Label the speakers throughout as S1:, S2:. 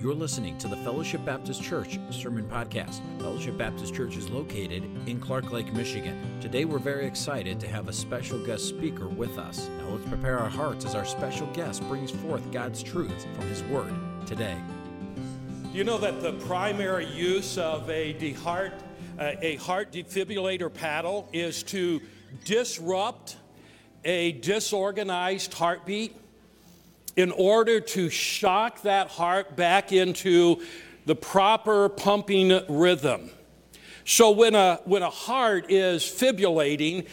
S1: You're listening to the Fellowship Baptist Church Sermon Podcast. Fellowship Baptist Church is located in Clark Lake, Michigan. Today we're very excited to have a special guest speaker with us. Now let's prepare our hearts as our special guest brings forth God's truth from His Word today.
S2: Do you know that the primary use of a, deheart, uh, a heart defibrillator paddle is to disrupt a disorganized heartbeat? In order to shock that heart back into the proper pumping rhythm. So when a, when a heart is fibrillating,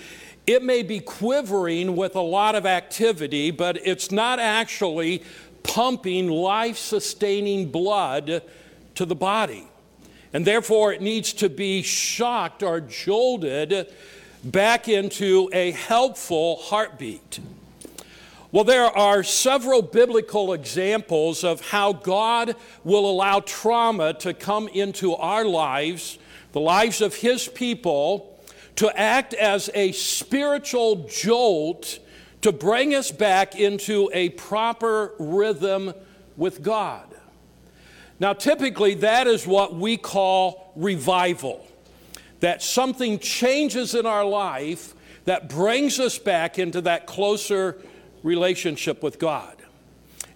S2: it may be quivering with a lot of activity, but it's not actually pumping life sustaining blood to the body. And therefore, it needs to be shocked or jolted back into a helpful heartbeat. Well, there are several biblical examples of how God will allow trauma to come into our lives, the lives of His people, to act as a spiritual jolt to bring us back into a proper rhythm with God. Now, typically, that is what we call revival. That something changes in our life that brings us back into that closer relationship with God.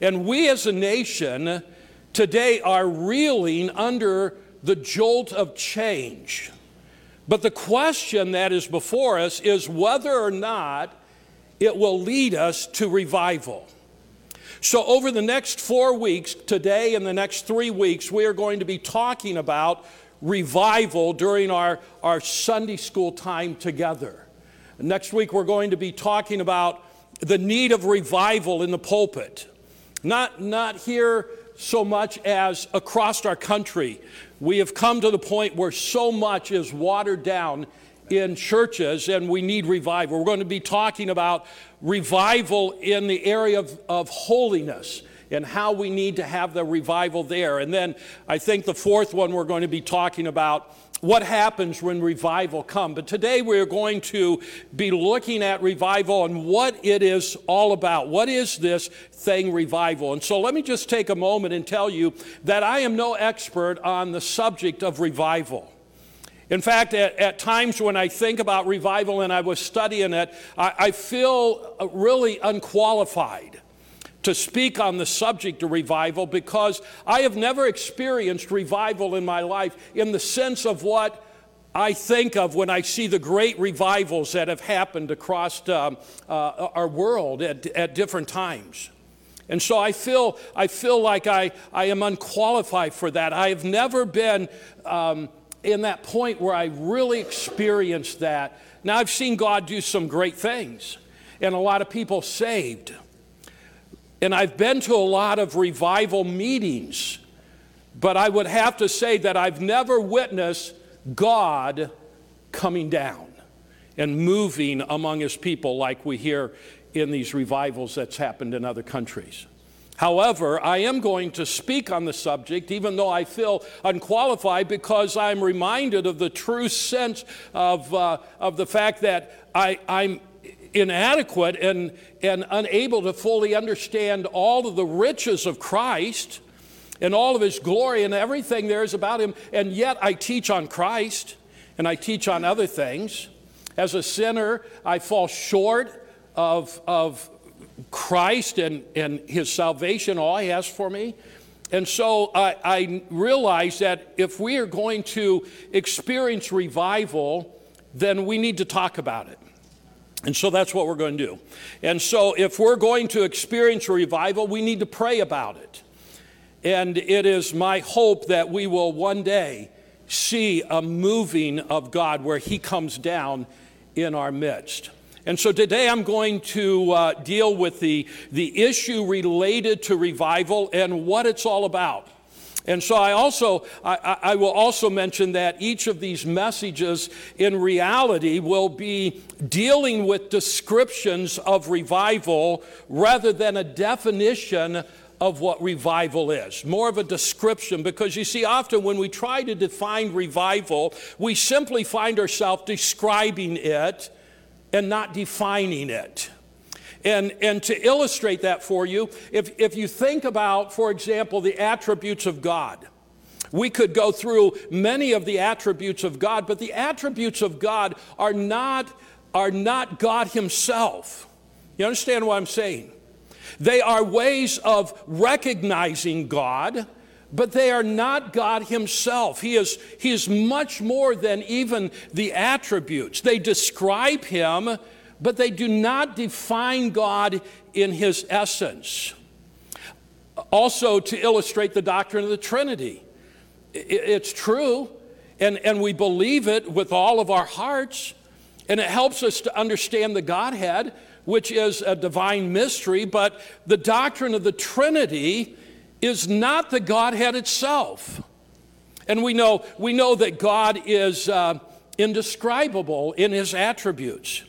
S2: And we as a nation today are reeling under the jolt of change. But the question that is before us is whether or not it will lead us to revival. So, over the next four weeks, today and the next three weeks, we are going to be talking about revival during our, our Sunday school time together. Next week, we're going to be talking about the need of revival in the pulpit. Not, not here so much as across our country. We have come to the point where so much is watered down in churches and we need revival. We're going to be talking about revival in the area of, of holiness and how we need to have the revival there. And then I think the fourth one we're going to be talking about what happens when revival comes. But today we're going to be looking at revival and what it is all about. What is this thing, revival? And so let me just take a moment and tell you that I am no expert on the subject of revival. In fact, at, at, times when I think about revival and I was studying it, I, I feel really unqualified to speak on the subject of revival because I have never experienced revival in my life in the sense of what I think of when I see the great revivals that have happened across uh, uh, our world at, at different times. And so I feel, I feel like I, I am unqualified for that. I have never been um, in that point where I really experienced that. Now, I've seen God do some great things and a lot of people saved. And I've been to a lot of revival meetings, but I would have to say that I've never witnessed God coming down and moving among his people like we hear in these revivals that's happened in other countries. However, I am going to speak on the subject, even though I feel unqualified, because I'm reminded of the true sense of, uh, of the fact that I, I'm inadequate and, and unable to fully understand all of the riches of Christ and all of his glory and everything there is about him. And yet I teach on Christ and I teach on other things. As a sinner, I fall short of, of Christ and, and his salvation, all he has for me. And so I, I realize that if we are going to experience revival, then we need to talk about it. And so that's what we're going to do. And so if we're going to experience a revival, we need to pray about it. And it is my hope that we will one day see a moving of God where He comes down in our midst. And so today I'm going to uh, deal with the, the issue related to revival and what it's all about. And so I also I, I, will also mention that each of these messages in reality will be dealing with descriptions of revival rather than a definition of what revival is. More of a description because you see often when we try to define revival, we simply find ourselves describing it and not defining it. And, and to illustrate that for you, if, if you think about, for example, the attributes of God, we could go through many of the attributes of God, but the attributes of God are not, are not God Himself. You understand what I'm saying? They are ways of recognizing God, but they are not God Himself. He is, he is much more than even the attributes. They describe Him, but they do not define God in His essence. Also, to illustrate the doctrine of the Trinity, it's true, and, and we believe it with all of our hearts, and it helps us to understand the Godhead, which is a divine mystery, but the doctrine of the Trinity is not the Godhead itself. And we know, we know that God is uh, indescribable in his attributes,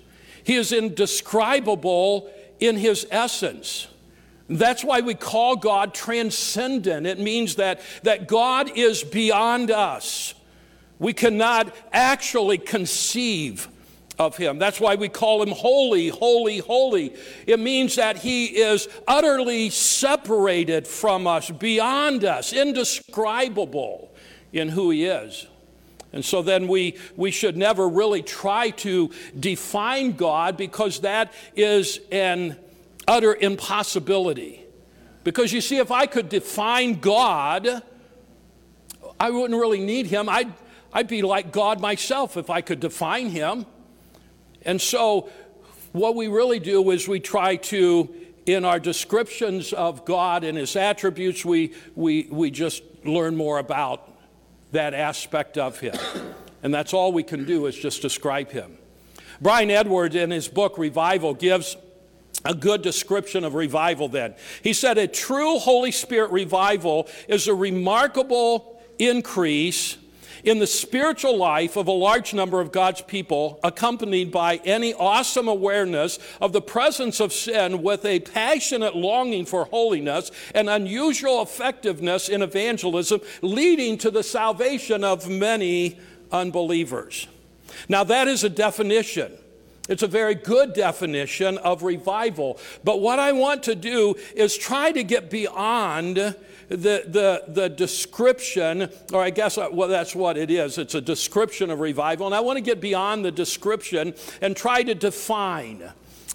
S2: he is indescribable in his essence. That's why we call God transcendent. It means that, that God is beyond us. We cannot actually conceive of him. That's why we call him holy, holy, holy. It means that he is utterly separated from us, beyond us, indescribable in who he is. And so then we, we should never really try to define God because that is an utter impossibility. Because you see, if I could define God, I wouldn't really need him. I'd, I'd be like God myself if I could define him. And so, what we really do is we try to, in our descriptions of God and his attributes, we, we, we just learn more about that aspect of him. And that's all we can do is just describe him. Brian Edwards, in his book Revival, gives a good description of revival then. He said, A true Holy Spirit revival is a remarkable increase in the spiritual life of a large number of God's people, accompanied by any awesome awareness of the presence of sin with a passionate longing for holiness and unusual effectiveness in evangelism, leading to the salvation of many unbelievers. Now, that is a definition. It's a very good definition of revival. But what I want to do is try to get beyond the, the, the description, or I guess uh, well, that's what it is. It's a description of revival. And I want to get beyond the description and try to define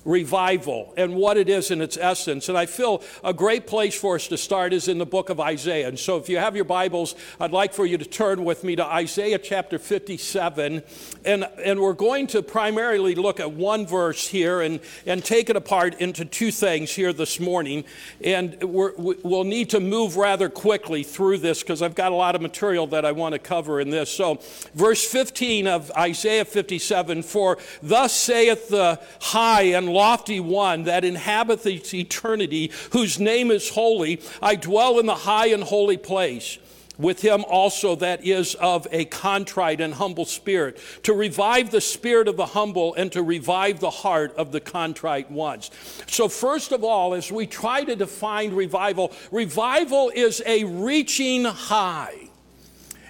S2: revival and what it is in its essence. And I feel a great place for us to start is in the book of Isaiah. And so if you have your Bibles, I'd like for you to turn with me to Isaiah chapter 57. And, and we're going to primarily look at one verse here and, and take it apart into two things here this morning. And we will need to move rather quickly through this because I've got a lot of material that I want to cover in this. So, verse 15 of Isaiah 57 For thus saith the high and lofty one that inhabiteth eternity, whose name is holy. I dwell in the high and holy place with him also that is of a contrite and humble spirit, to revive the spirit of the humble and to revive the heart of the contrite ones. So, first of all, as we try to define revival, revival is a reaching high.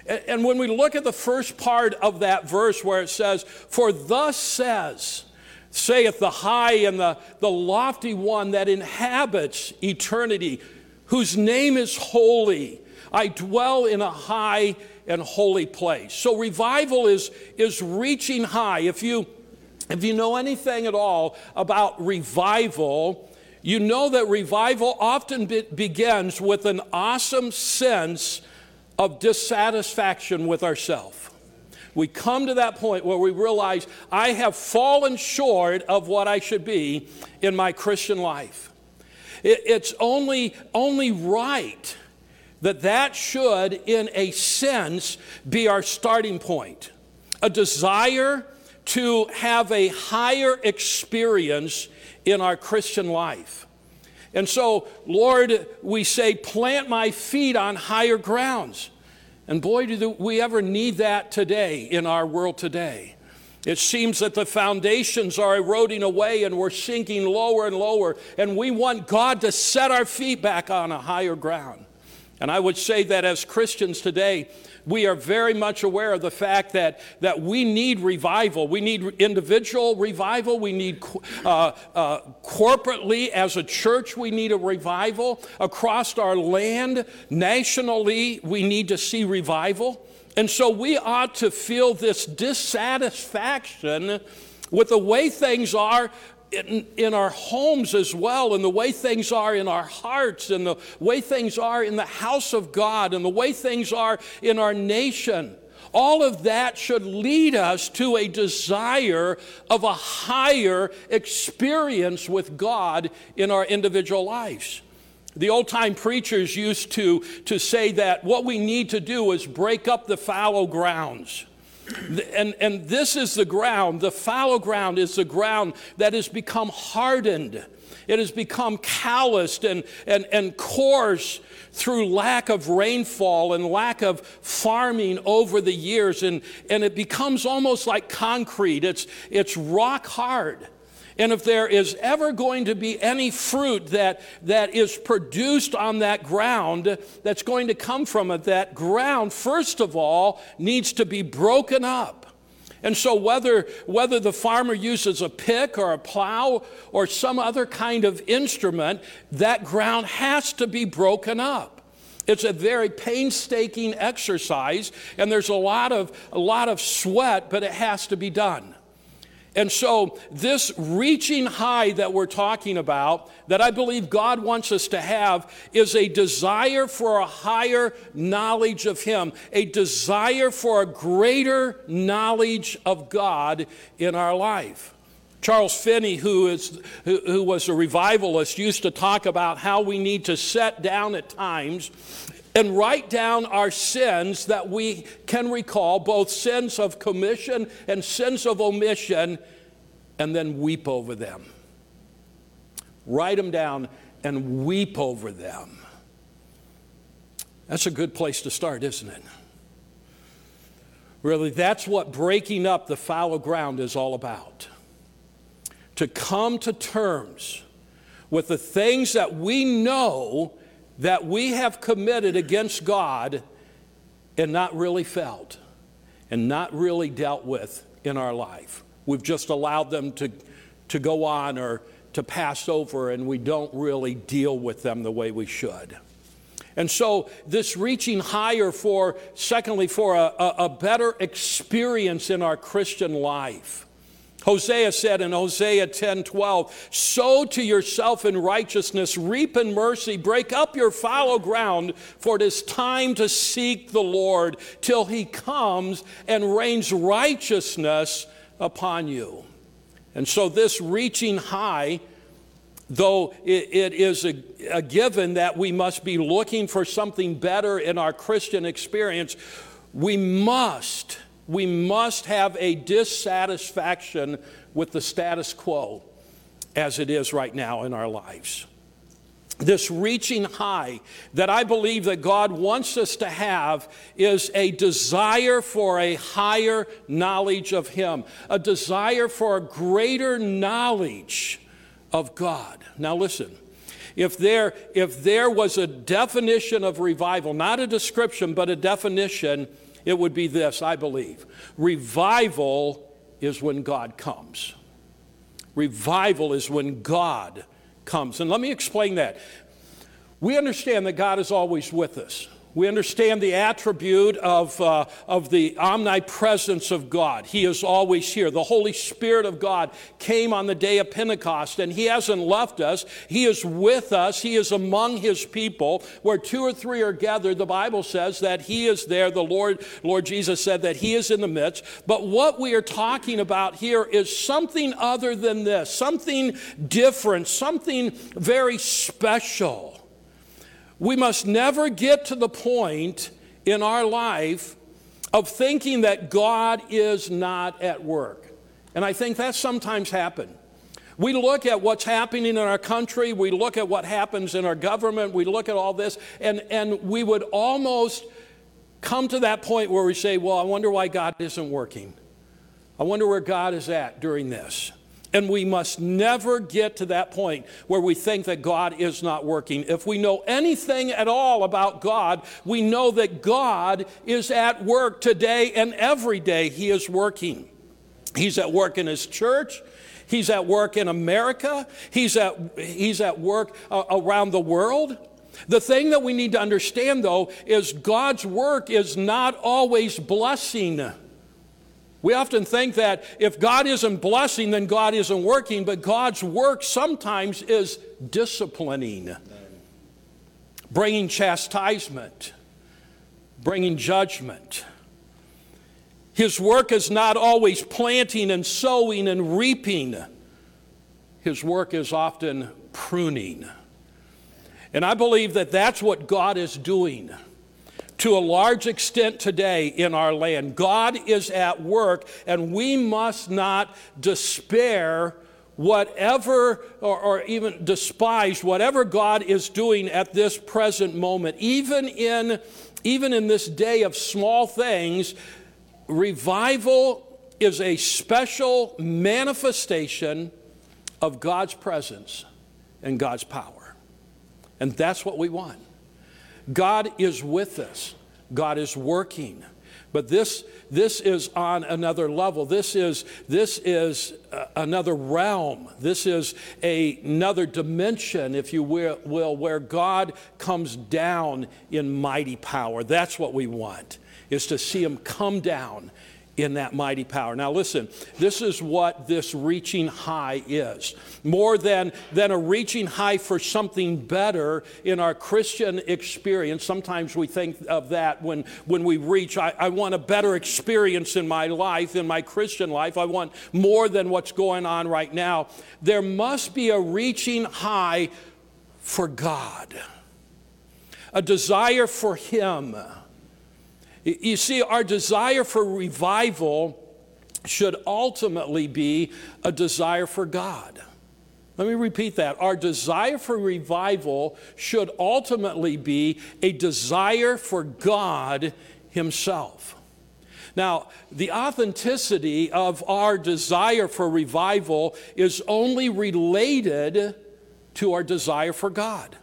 S2: And when we look at the first part of that verse where it says, For thus says, saith the high and the, the lofty one that inhabits eternity, whose name is holy. I dwell in a high and holy place. So revival is, is reaching high. If you, if you know anything at all about revival, you know that revival often be, begins with an awesome sense of dissatisfaction with ourselves we come to that point where we realize I have fallen short of what I should be in my Christian life. It, it's only, only right that that should, in a sense, be our starting point. A desire to have a higher experience in our Christian life. And so, Lord, we say, plant my feet on higher grounds. And boy, do we ever need that today in our world today. It seems that the foundations are eroding away and we're sinking lower and lower, and we want God to set our feet back on a higher ground. And I would say that as Christians today, we are very much aware of the fact that, that we need revival. We need individual revival. We need uh, uh, corporately, as a church, we need a revival. Across our land, nationally, we need to see revival. And so we ought to feel this dissatisfaction with the way things are in, in, our homes as well, and the way things are in our hearts, and the way things are in the house of God, and the way things are in our nation. All of that should lead us to a desire of a higher experience with God in our individual lives. The old time preachers used to, to say that what we need to do is break up the fallow grounds. And, and this is the ground, the fallow ground is the ground that has become hardened. It has become calloused and, and, and coarse through lack of rainfall and lack of farming over the years. And, and it becomes almost like concrete, it's, it's rock hard. And if there is ever going to be any fruit that, that is produced on that ground that's going to come from it, that ground, first of all, needs to be broken up. And so, whether, whether the farmer uses a pick or a plow or some other kind of instrument, that ground has to be broken up. It's a very painstaking exercise, and there's a lot of, a lot of sweat, but it has to be done. And so, this reaching high that we're talking about, that I believe God wants us to have, is a desire for a higher knowledge of Him, a desire for a greater knowledge of God in our life. Charles Finney, who, is, who, who was a revivalist, used to talk about how we need to set down at times and write down our sins that we can recall, both sins of commission and sins of omission, and then weep over them. Write them down and weep over them. That's a good place to start, isn't it? Really, that's what breaking up the fallow ground is all about. To come to terms with the things that we know that we have committed against God and not really felt and not really dealt with in our life. We've just allowed them to, to go on or to pass over, and we don't really deal with them the way we should. And so, this reaching higher for, secondly, for a, a, a better experience in our Christian life Hosea said in Hosea 10 12, Sow to yourself in righteousness, reap in mercy, break up your fallow ground, for it is time to seek the Lord till he comes and rains righteousness upon you. And so, this reaching high, though it, it is a, a given that we must be looking for something better in our Christian experience, we must we must have a dissatisfaction with the status quo as it is right now in our lives. This reaching high that I believe that God wants us to have is a desire for a higher knowledge of Him, a desire for a greater knowledge of God. Now, listen. If there, if there was a definition of revival, not a description, but a definition, it would be this, I believe. Revival is when God comes. Revival is when God comes. And let me explain that. We understand that God is always with us. We understand the attribute of, uh, of the omnipresence of God. He is always here. The Holy Spirit of God came on the day of Pentecost, and He hasn't left us. He is with us. He is among His people. Where two or three are gathered, the Bible says that He is there. The Lord, Lord Jesus said that He is in the midst. But what we are talking about here is something other than this, something different, something very special. We must never get to the point in our life of thinking that God is not at work. And I think that sometimes happens. We look at what's happening in our country, we look at what happens in our government, we look at all this, and, and we would almost come to that point where we say, Well, I wonder why God isn't working. I wonder where God is at during this. And we must never get to that point where we think that God is not working. If we know anything at all about God, we know that God is at work today and every day He is working. He's at work in His church. He's at work in America. He's at, he's at work uh, around the world. The thing that we need to understand, though, is God's work is not always blessing. We often think that if God isn't blessing, then God isn't working, but God's work sometimes is disciplining, bringing chastisement, bringing judgment. His work is not always planting and sowing and reaping, His work is often pruning. And I believe that that's what God is doing to a large extent today in our land. God is at work, and we must not despair whatever or, or, even despise whatever God is doing at this present moment. Even in, even in this day of small things, revival is a special manifestation of God's presence and God's power. And that's what we want. God is with us, God is working. But this, this is on another level. This is, this is uh, another realm. This is a, another dimension, if you will, will, where God comes down in mighty power. That's what we want, is to see Him come down in that mighty power. Now, listen, this is what this reaching high is. More than, than a reaching high for something better in our Christian experience. Sometimes we think of that when, when we reach, I, I want a better experience in my life, in my Christian life. I want more than what's going on right now. There must be a reaching high for God, a desire for Him you see, our desire for revival should ultimately be a desire for God. Let me repeat that. Our desire for revival should ultimately be a desire for God Himself. Now, the authenticity of our desire for revival is only related to our desire for God.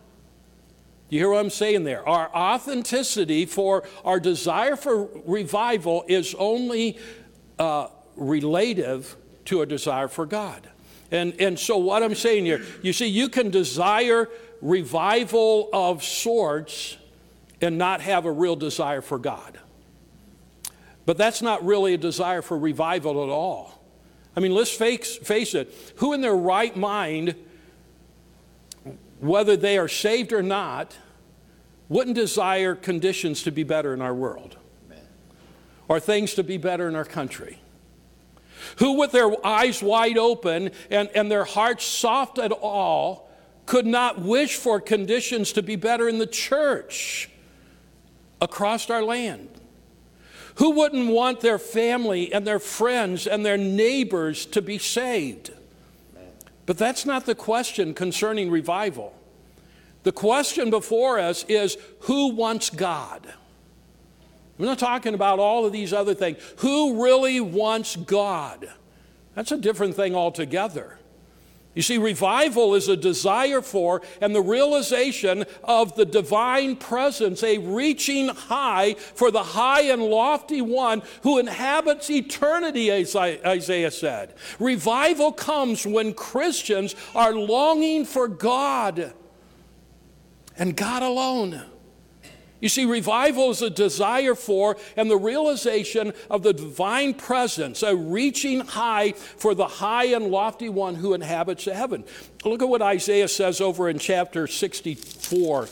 S2: You hear what I'm saying there? Our authenticity for our desire for revival is only uh, relative to a desire for God. And, and so, what I'm saying here, you see, you can desire revival of sorts and not have a real desire for God. But that's not really a desire for revival at all. I mean, let's face, face it. Who in their right mind whether they are saved or not, wouldn't desire conditions to be better in our world or things to be better in our country. Who, with their eyes wide open and, and their hearts soft at all, could not wish for conditions to be better in the church across our land? Who wouldn't want their family and their friends and their neighbors to be saved? But that's not the question concerning revival. The question before us is who wants God? We're not talking about all of these other things. Who really wants God? That's a different thing altogether. You see, revival is a desire for and the realization of the divine presence, a reaching high for the high and lofty one who inhabits eternity, as Isaiah said. Revival comes when Christians are longing for God and God alone. You see, revival is a desire for and the realization of the divine presence, a reaching high for the high and lofty one who inhabits heaven. Look at what Isaiah says over in chapter 64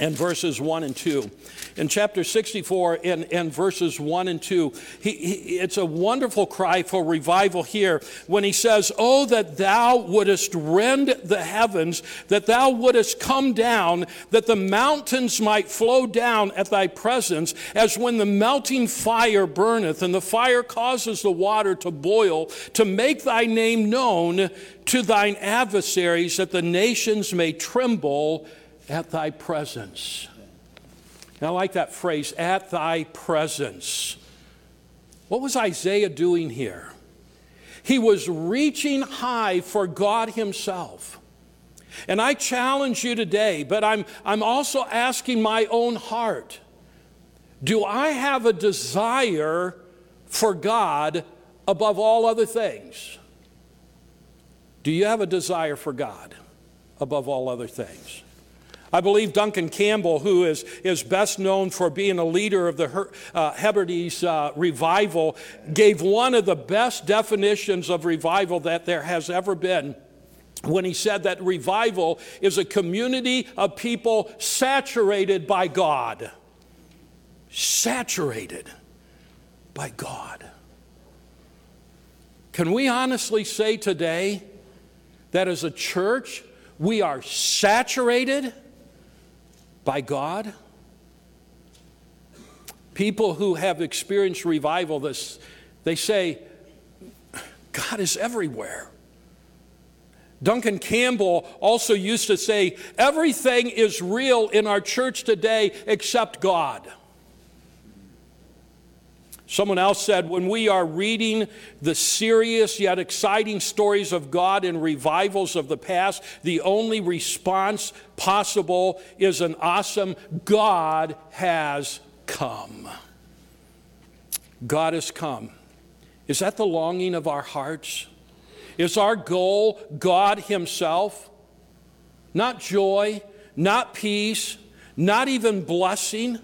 S2: and verses 1 and 2 in chapter 64 in, in verses 1 and 2. He, he, it's a wonderful cry for revival here when he says, Oh, that thou wouldest rend the heavens, that thou wouldest come down, that the mountains might flow down at thy presence, as when the melting fire burneth, and the fire causes the water to boil, to make thy name known to thine adversaries, that the nations may tremble at thy presence. I like that phrase, at thy presence. What was Isaiah doing here? He was reaching high for God Himself. And I challenge you today, but I'm, I'm also asking my own heart do I have a desire for God above all other things? Do you have a desire for God above all other things? I believe Duncan Campbell, who is, is best known for being a leader of the Her, uh, Hebrides uh, revival, gave one of the best definitions of revival that there has ever been when he said that revival is a community of people saturated by God. Saturated by God. Can we honestly say today that as a church, we are saturated by God? People who have experienced revival, this, they say, God is everywhere. Duncan Campbell also used to say, everything is real in our church today except God. Someone else said, when we are reading the serious yet exciting stories of God and revivals of the past, the only response possible is an awesome God has come. God has come. Is that the longing of our hearts? Is our goal God Himself? Not joy, not peace, not even blessing.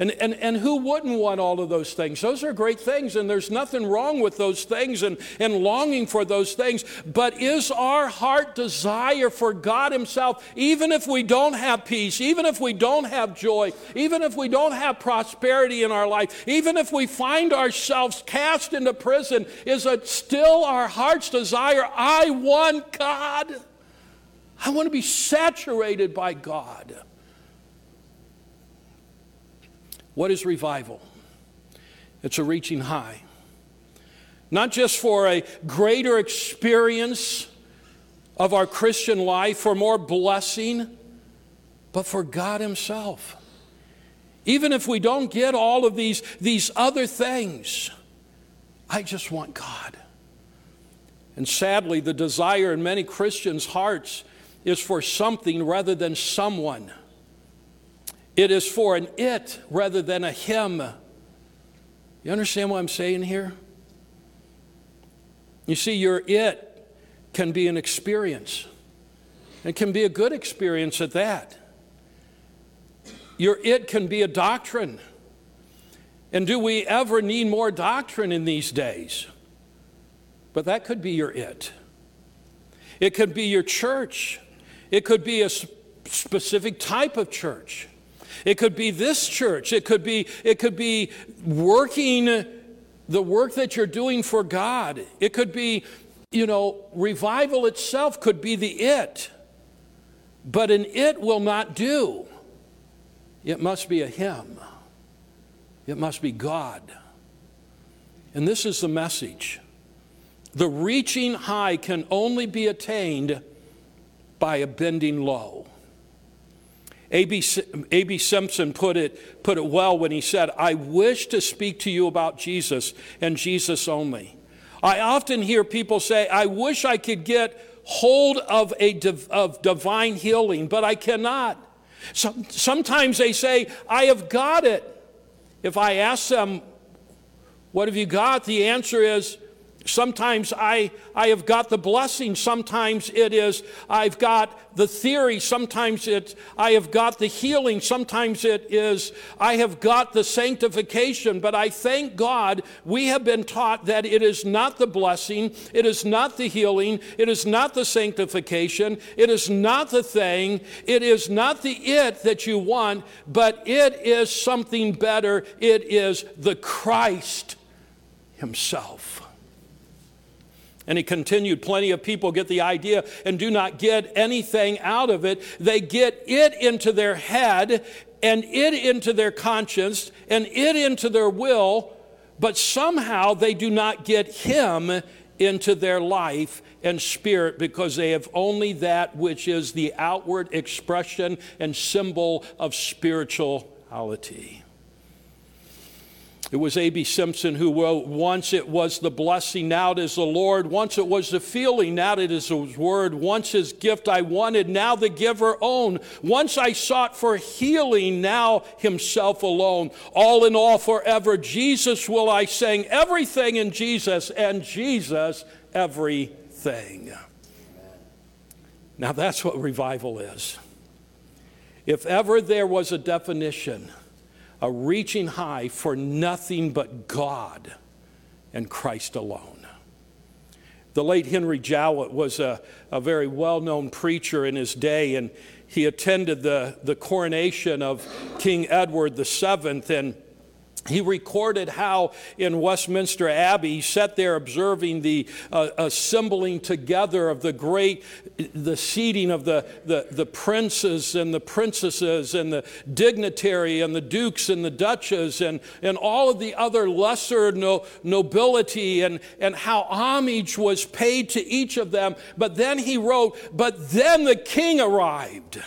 S2: And, and, and who wouldn't want all of those things? Those are great things, and there's nothing wrong with those things and, and longing for those things. But is our heart desire for God Himself, even if we don't have peace, even if we don't have joy, even if we don't have prosperity in our life, even if we find ourselves cast into prison, is it still our heart's desire? I want God. I want to be saturated by God. What is revival? It's a reaching high. Not just for a greater experience of our Christian life, for more blessing, but for God Himself. Even if we don't get all of these, these other things, I just want God. And sadly, the desire in many Christians' hearts is for something rather than someone. It is for an it rather than a him. You understand what I'm saying here? You see, your it can be an experience. It can be a good experience at that. Your it can be a doctrine. And do we ever need more doctrine in these days? But that could be your it. It could be your church. It could be a specific type of church. It could be this church. It could be, it could be working the work that you're doing for God. It could be, you know, revival itself could be the it. But an it will not do. It must be a him. It must be God. And this is the message. The reaching high can only be attained by a bending low. A.B. Simpson put it, put it well when he said, I wish to speak to you about Jesus and Jesus only. I often hear people say, I wish I could get hold of, a div- of divine healing, but I cannot. So, sometimes they say, I have got it. If I ask them, What have you got? the answer is, Sometimes I, I have got the blessing. Sometimes it is I've got the theory. Sometimes it I have got the healing. Sometimes it is I have got the sanctification. But I thank God we have been taught that it is not the blessing, it is not the healing, it is not the sanctification, it is not the thing, it is not the it that you want, but it is something better. It is the Christ Himself. And he continued, plenty of people get the idea and do not get anything out of it. They get it into their head and it into their conscience and it into their will, but somehow they do not get him into their life and spirit because they have only that which is the outward expression and symbol of spirituality. It was A.B. Simpson who wrote, Once it was the blessing, now it is the Lord. Once it was the feeling, now it is His word. Once His gift I wanted, now the giver own. Once I sought for healing, now Himself alone. All in all, forever, Jesus will I sing. Everything in Jesus, and Jesus, everything. Now that's what revival is. If ever there was a definition, a reaching high for nothing but God and Christ alone. The late Henry Jowett was a, a very well known preacher in his day, and he attended the, the coronation of King Edward VII. And he recorded how in Westminster Abbey he sat there observing the uh, assembling together of the great, the seating of the, the, the princes and the princesses and the dignitary and the dukes and the duchess and, and all of the other lesser no, nobility and, and how homage was paid to each of them. But then he wrote, But then the king arrived.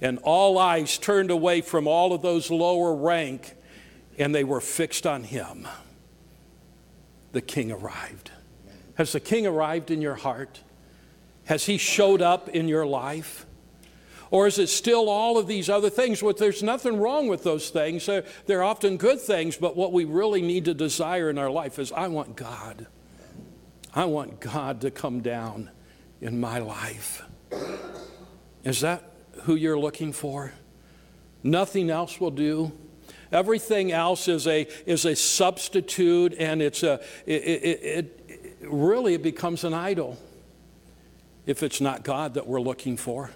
S2: And all eyes turned away from all of those lower rank and they were fixed on him. The king arrived. Has the king arrived in your heart? Has he showed up in your life? Or is it still all of these other things? Well, there's nothing wrong with those things. They're, they're often good things, but what we really need to desire in our life is I want God. I want God to come down in my life. Is that who you're looking for? Nothing else will do. Everything else is a, is a substitute, and it's a, it, it, it, really it becomes an idol if it's not God that we're looking for.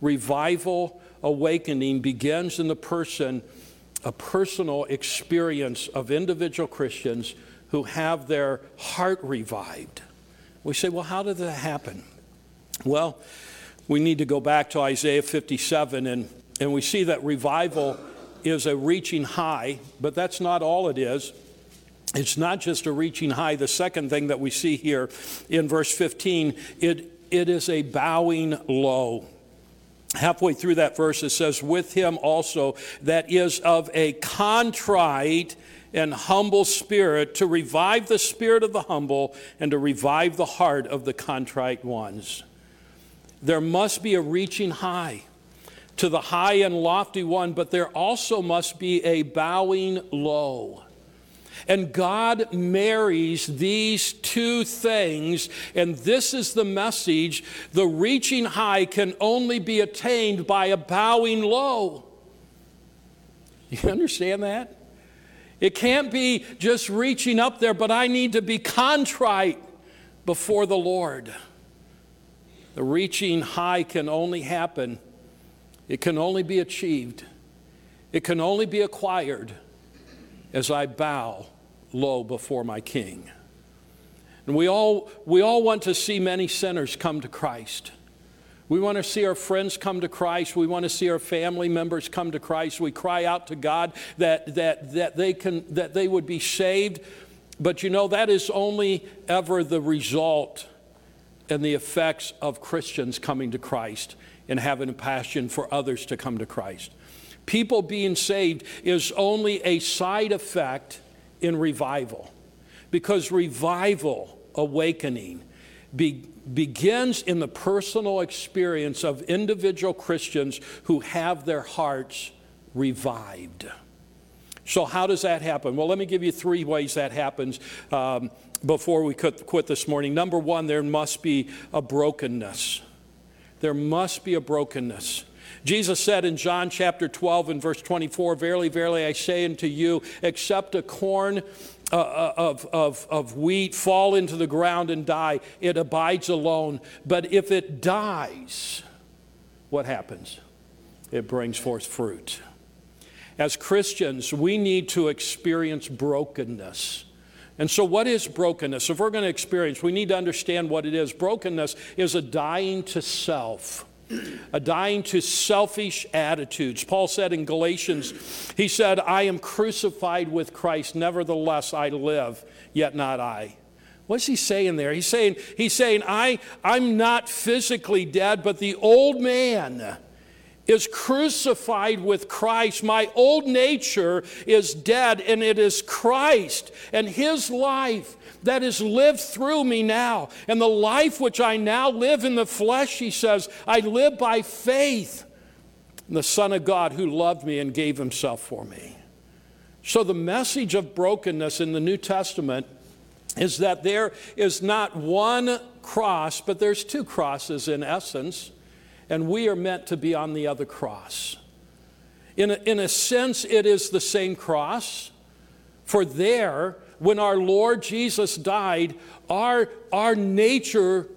S2: Revival awakening begins in the person, a personal experience of individual Christians who have their heart revived. We say, well, how did that happen? Well, we need to go back to Isaiah 57, and, and we see that revival is a reaching high, but that's not all it is. It's not just a reaching high. The second thing that we see here in verse 15, it, it is a bowing low. Halfway through that verse, it says, With him also that is of a contrite and humble spirit, to revive the spirit of the humble and to revive the heart of the contrite ones. There must be a reaching high to the high and lofty one, but there also must be a bowing low. And God marries these two things, and this is the message. The reaching high can only be attained by a bowing low. You understand that? It can't be just reaching up there, but I need to be contrite before the Lord. The reaching high can only happen it can only be achieved, it can only be acquired as I bow low before my King. And we all, we all want to see many sinners come to Christ. We want to see our friends come to Christ. We want to see our family members come to Christ. We cry out to God that, that, that, they, can, that they would be saved. But you know, that is only ever the result and the effects of Christians coming to Christ and having a passion for others to come to Christ. People being saved is only a side effect in revival because revival, awakening, be, begins in the personal experience of individual Christians who have their hearts revived. So, how does that happen? Well, let me give you three ways that happens um, before we quit this morning. Number one, there must be a brokenness there must be a brokenness. Jesus said in John chapter 12 and verse 24, Verily, verily, I say unto you, except a corn uh, uh, of, of, of wheat fall into the ground and die, it abides alone. But if it dies, what happens? It brings forth fruit. As Christians, we need to experience brokenness. And so, what is brokenness? If we're going to experience, we need to understand what it is. Brokenness is a dying to self, a dying to selfish attitudes. Paul said in Galatians, he said, I am crucified with Christ, nevertheless I live, yet not I. What's he saying there? He's saying, he's saying I, I'm not physically dead, but the old man is crucified with Christ. My old nature is dead, and it is Christ and His life that is lived through me now. And the life which I now live in the flesh, he says, I live by faith in the Son of God who loved me and gave Himself for me. So the message of brokenness in the New Testament is that there is not one cross, but there's two crosses in essence and we are meant to be on the other cross. In a, in a sense, it is the same cross, for there, when our Lord Jesus died, our, our nature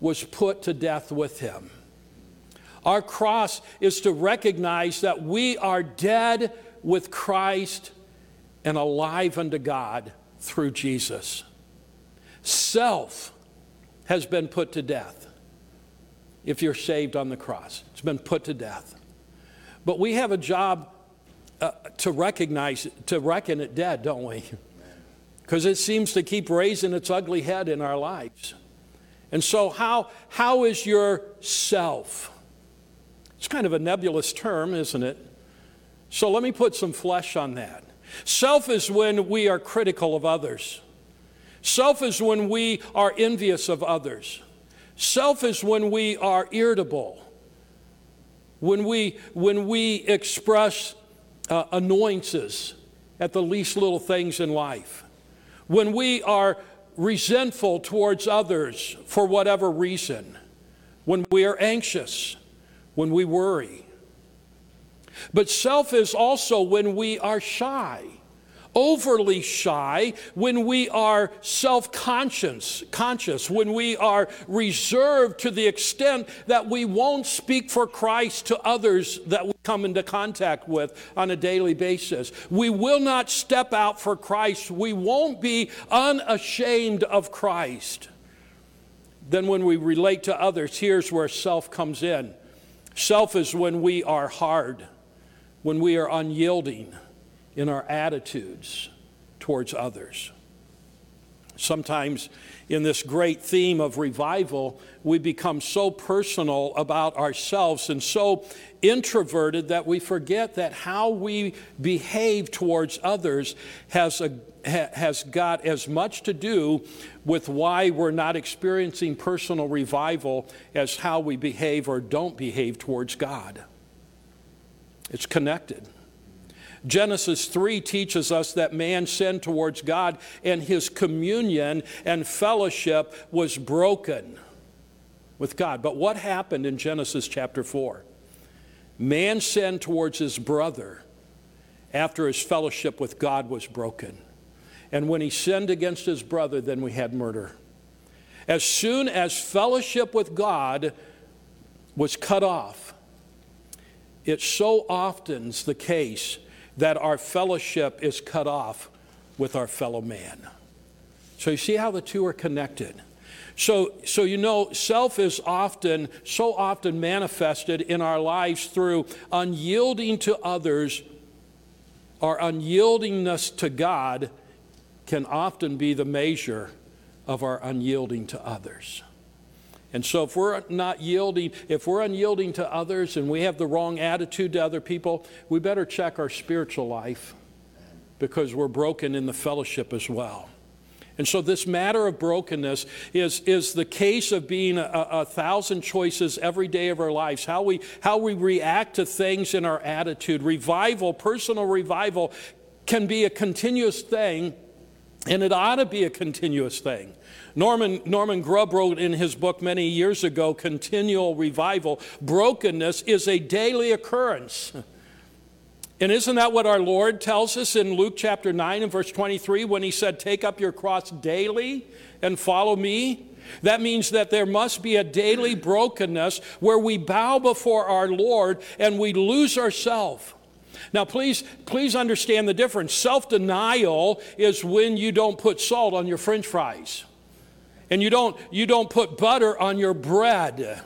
S2: was put to death with him. Our cross is to recognize that we are dead with Christ and alive unto God through Jesus. Self has been put to death if you're saved on the cross. It's been put to death. But we have a job uh, to recognize, to reckon it dead, don't we? Because it seems to keep raising its ugly head in our lives. And so, how, how is your self? It's kind of a nebulous term, isn't it? So, let me put some flesh on that. Self is when we are critical of others, self is when we are envious of others. Self is when we are irritable, when we, when we express uh, annoyances at the least little things in life, when we are resentful towards others for whatever reason, when we are anxious, when we worry. But self is also when we are shy overly shy, when we are self conscious, conscious, when we are reserved to the extent that we won't speak for Christ to others that we come into contact with on a daily basis. We will not step out for Christ. We won't be unashamed of Christ. Then, when we relate to others, here's where self comes in. Self is when we are hard, when we are unyielding in our attitudes towards others. Sometimes, in this great theme of revival, we become so personal about ourselves and so introverted that we forget that how we behave towards others has, a, ha, has got as much to do with why we're not experiencing personal revival as how we behave or don't behave towards God. It's connected. Genesis 3 teaches us that man sinned towards God and his communion and fellowship was broken with God. But what happened in Genesis chapter 4? Man sinned towards his brother after his fellowship with God was broken. And when he sinned against his brother, then we had murder. As soon as fellowship with God was cut off, it so often's the case that our fellowship is cut off with our fellow man. So you see how the two are connected. So, so you know, self is often, so often manifested in our lives through unyielding to others. Our unyieldingness to God can often be the measure of our unyielding to others. And so, if we're not yielding, if we're unyielding to others and we have the wrong attitude to other people, we better check our spiritual life because we're broken in the fellowship as well. And so, this matter of brokenness is, is the case of being a, a, thousand choices every day of our lives, how we, how we react to things in our attitude. Revival, personal revival, can be a continuous thing, and it ought to be a continuous thing. Norman, Norman Grubb wrote in his book many years ago, Continual Revival Brokenness is a daily occurrence. And isn't that what our Lord tells us in Luke chapter 9 and verse 23 when he said, Take up your cross daily and follow me? That means that there must be a daily brokenness where we bow before our Lord and we lose ourselves. Now, please, please understand the difference. Self denial is when you don't put salt on your french fries and you don't, you don't put butter on your bread.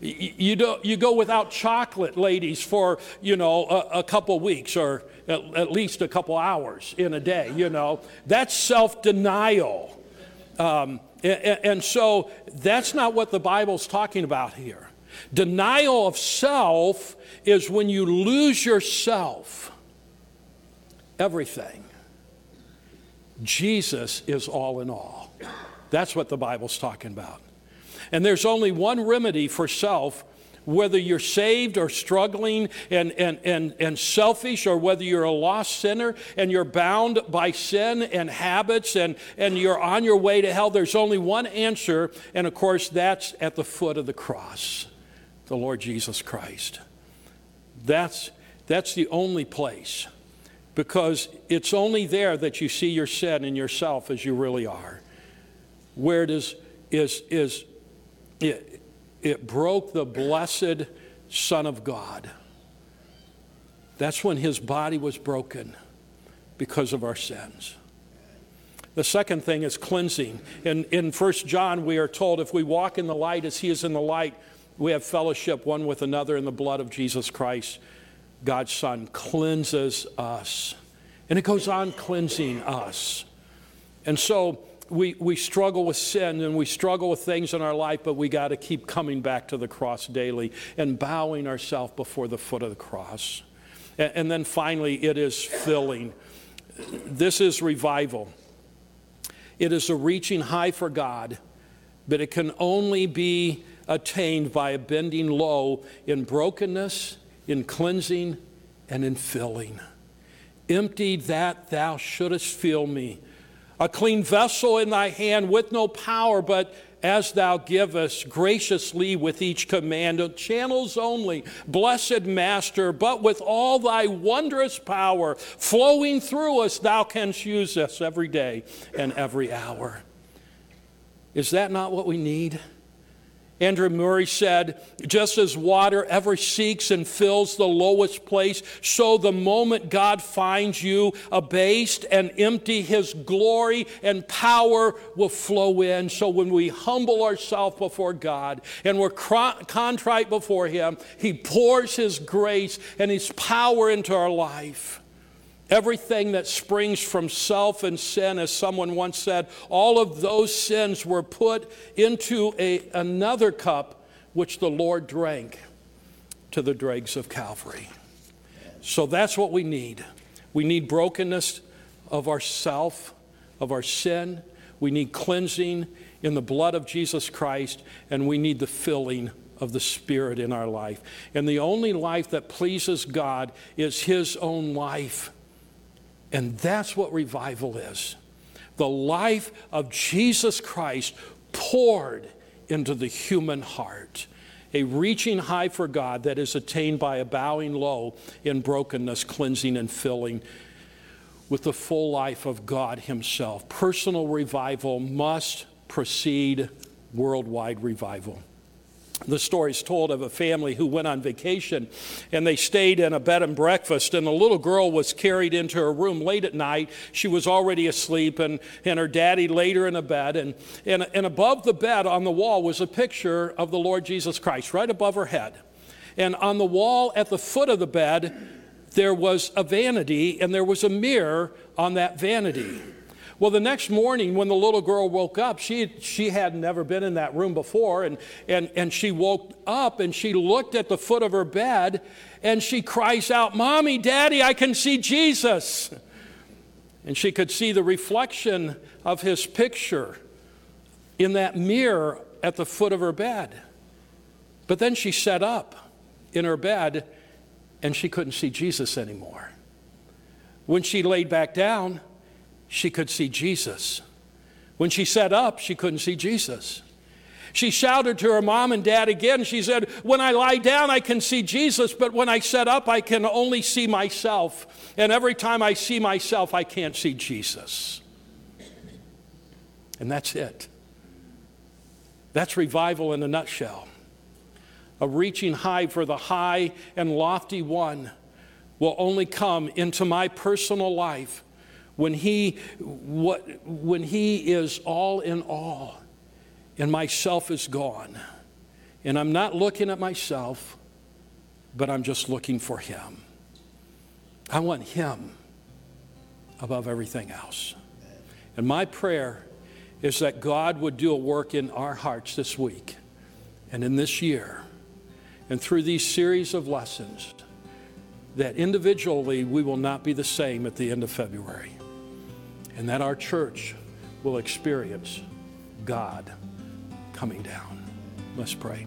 S2: You, don't, you go without chocolate, ladies, for, you know, a, a couple weeks or at, at, least a couple hours in a day, you know. That's self-denial. Um, and, and so that's not what the Bible's talking about here. Denial of self is when you lose yourself, everything. Jesus is all in all. That's what the Bible's talking about. And there's only one remedy for self, whether you're saved or struggling and, and, and, and selfish, or whether you're a lost sinner and you're bound by sin and habits and, and you're on your way to hell. There's only one answer, and of course, that's at the foot of the cross the Lord Jesus Christ. That's, that's the only place because it's only there that you see your sin and yourself as you really are. Where it is, is, is it, it broke the blessed Son of God. That's when his body was broken because of our sins. The second thing is cleansing. In, in 1 John, we are told if we walk in the light as he is in the light, we have fellowship one with another in the blood of Jesus Christ. God's Son cleanses us. And it goes on cleansing us. And so we, we struggle with sin and we struggle with things in our life, but we got to keep coming back to the cross daily and bowing ourselves before the foot of the cross. And, and then finally, it is filling. This is revival. It is a reaching high for God, but it can only be attained by a bending low in brokenness, in cleansing, and in filling. Empty that thou shouldest fill me. A clean vessel in thy hand with no power, but as thou givest graciously with each command, channels only, blessed Master, but with all thy wondrous power flowing through us, thou canst use us every day and every hour. Is that not what we need? Andrew Murray said, just as water ever seeks and fills the lowest place, so the moment God finds you abased and empty, his glory and power will flow in. So when we humble ourselves before God and we're contrite before him, he pours his grace and his power into our life. Everything that springs from self and sin, as someone once said, all of those sins were put into a, another cup which the Lord drank to the dregs of Calvary. So that's what we need. We need brokenness of ourself, of our sin. We need cleansing in the blood of Jesus Christ, and we need the filling of the Spirit in our life. And the only life that pleases God is His own life. And that's what revival is the life of Jesus Christ poured into the human heart. A reaching high for God that is attained by a bowing low in brokenness, cleansing, and filling with the full life of God Himself. Personal revival must precede worldwide revival the story is told of a family who went on vacation and they stayed in a bed and breakfast and a little girl was carried into her room late at night. She was already asleep and, and her daddy laid her in a bed and, and, and above the bed on the wall was a picture of the lord jesus christ right above her head. And on the wall at the foot of the bed there was a vanity and there was a mirror on that vanity well, the next morning when the little girl woke up, she, she had never been in that room before, and, and, and she woke up and she looked at the foot of her bed and she cries out, Mommy, Daddy, I can see Jesus. And she could see the reflection of his picture in that mirror at the foot of her bed. But then she sat up in her bed and she couldn't see Jesus anymore. When she laid back down, she could see Jesus. When she sat up, she couldn't see Jesus. She shouted to her mom and dad again. She said, When I lie down, I can see Jesus, but when I sit up, I can only see myself. And every time I see myself, I can't see Jesus. And that's it. That's revival in a nutshell. A reaching high for the high and lofty one will only come into my personal life when he, what, when he is all in all and myself is gone, and I'm not looking at myself, but I'm just looking for him. I want him above everything else. And my prayer is that God would do a work in our hearts this week and in this year and through these series of lessons that individually we will not be the same at the end of February, and that our church will experience God coming down. Let's pray.